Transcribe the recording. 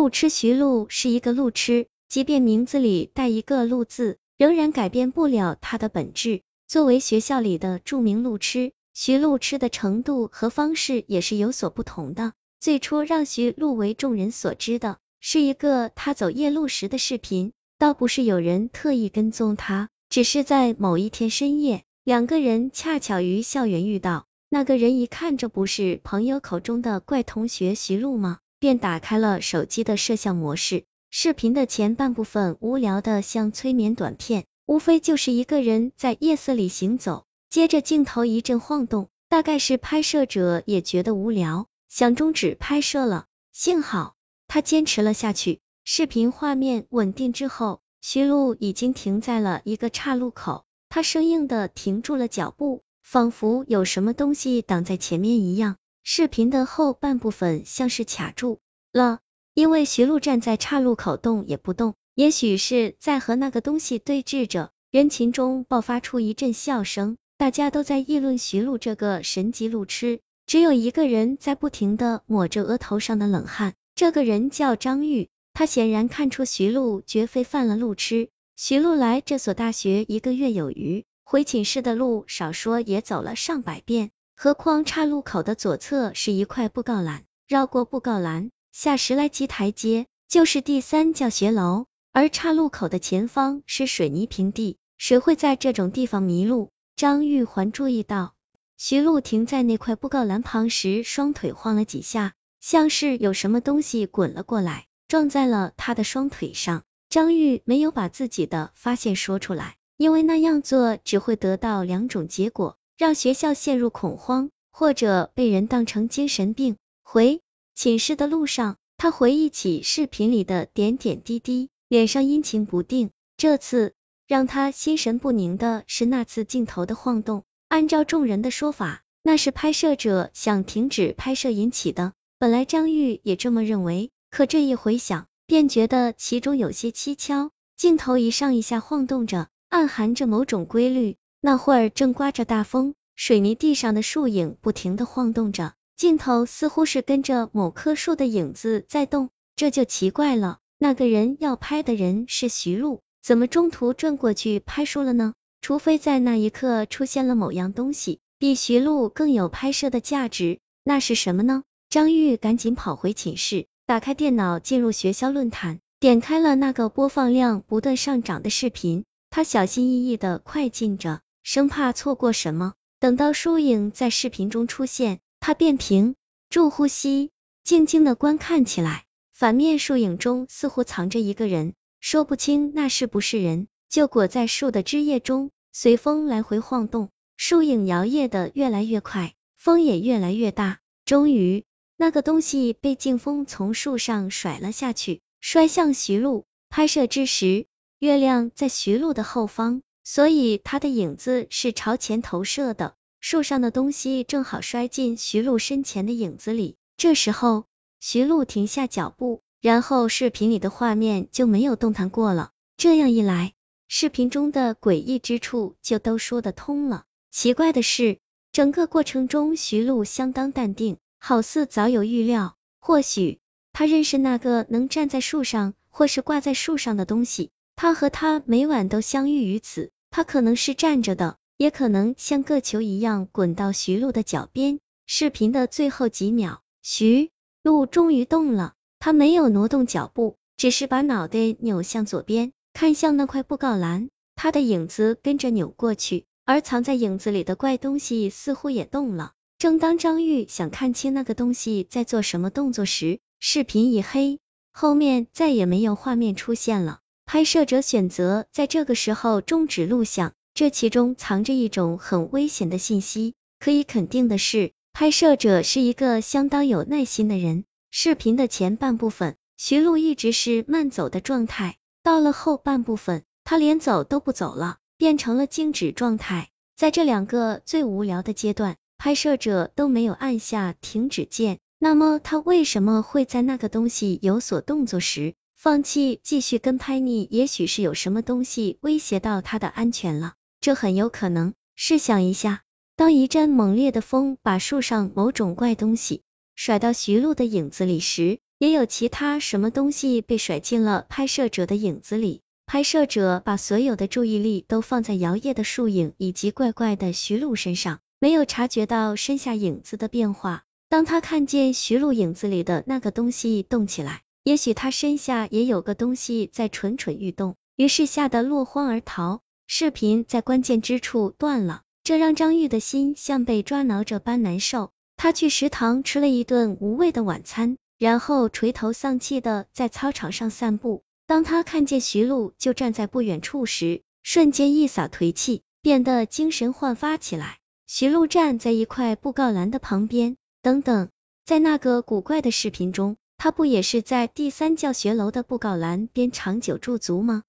路痴徐璐是一个路痴，即便名字里带一个路字，仍然改变不了他的本质。作为学校里的著名路痴，徐璐痴的程度和方式也是有所不同的。最初让徐璐为众人所知的，是一个他走夜路时的视频，倒不是有人特意跟踪他，只是在某一天深夜，两个人恰巧于校园遇到。那个人一看，这不是朋友口中的怪同学徐璐吗？便打开了手机的摄像模式。视频的前半部分无聊的像催眠短片，无非就是一个人在夜色里行走。接着镜头一阵晃动，大概是拍摄者也觉得无聊，想终止拍摄了。幸好他坚持了下去。视频画面稳定之后，徐璐已经停在了一个岔路口，他生硬的停住了脚步，仿佛有什么东西挡在前面一样。视频的后半部分像是卡住了，因为徐璐站在岔路口动也不动，也许是在和那个东西对峙着。人群中爆发出一阵笑声，大家都在议论徐璐这个神级路痴，只有一个人在不停的抹着额头上的冷汗，这个人叫张玉，他显然看出徐璐绝非犯了路痴。徐璐来这所大学一个月有余，回寝室的路少说也走了上百遍。何况岔路口的左侧是一块布告栏，绕过布告栏下十来级台阶就是第三教学楼，而岔路口的前方是水泥平地，谁会在这种地方迷路？张玉环注意到，徐璐停在那块布告栏旁时，双腿晃了几下，像是有什么东西滚了过来，撞在了他的双腿上。张玉没有把自己的发现说出来，因为那样做只会得到两种结果。让学校陷入恐慌，或者被人当成精神病。回寝室的路上，他回忆起视频里的点点滴滴，脸上阴晴不定。这次让他心神不宁的是那次镜头的晃动。按照众人的说法，那是拍摄者想停止拍摄引起的。本来张玉也这么认为，可这一回想，便觉得其中有些蹊跷。镜头一上一下晃动着，暗含着某种规律。那会儿正刮着大风，水泥地上的树影不停的晃动着，镜头似乎是跟着某棵树的影子在动，这就奇怪了。那个人要拍的人是徐璐，怎么中途转过去拍树了呢？除非在那一刻出现了某样东西，比徐璐更有拍摄的价值，那是什么呢？张玉赶紧跑回寝室，打开电脑进入学校论坛，点开了那个播放量不断上涨的视频，他小心翼翼的快进着。生怕错过什么，等到树影在视频中出现，他便屏住呼吸，静静的观看起来。反面树影中似乎藏着一个人，说不清那是不是人，就裹在树的枝叶中，随风来回晃动。树影摇曳的越来越快，风也越来越大。终于，那个东西被劲风从树上甩了下去，摔向徐璐。拍摄之时，月亮在徐璐的后方。所以他的影子是朝前投射的，树上的东西正好摔进徐璐身前的影子里。这时候，徐璐停下脚步，然后视频里的画面就没有动弹过了。这样一来，视频中的诡异之处就都说得通了。奇怪的是，整个过程中徐璐相当淡定，好似早有预料。或许他认识那个能站在树上或是挂在树上的东西，他和他每晚都相遇于此。他可能是站着的，也可能像个球一样滚到徐璐的脚边。视频的最后几秒，徐璐终于动了，他没有挪动脚步，只是把脑袋扭向左边，看向那块布告栏。他的影子跟着扭过去，而藏在影子里的怪东西似乎也动了。正当张玉想看清那个东西在做什么动作时，视频一黑，后面再也没有画面出现了。拍摄者选择在这个时候终止录像，这其中藏着一种很危险的信息。可以肯定的是，拍摄者是一个相当有耐心的人。视频的前半部分，徐璐一直是慢走的状态，到了后半部分，他连走都不走了，变成了静止状态。在这两个最无聊的阶段，拍摄者都没有按下停止键。那么他为什么会在那个东西有所动作时？放弃继续跟拍你，也许是有什么东西威胁到他的安全了，这很有可能。试想一下，当一阵猛烈的风把树上某种怪东西甩到徐璐的影子里时，也有其他什么东西被甩进了拍摄者的影子里。拍摄者把所有的注意力都放在摇曳的树影以及怪怪的徐璐身上，没有察觉到身下影子的变化。当他看见徐璐影子里的那个东西动起来，也许他身下也有个东西在蠢蠢欲动，于是吓得落荒而逃。视频在关键之处断了，这让张玉的心像被抓挠着般难受。他去食堂吃了一顿无味的晚餐，然后垂头丧气的在操场上散步。当他看见徐璐就站在不远处时，瞬间一扫颓气，变得精神焕发起来。徐璐站在一块布告栏的旁边，等等，在那个古怪的视频中，他不也是在第三教学楼的布告栏边长久驻足吗？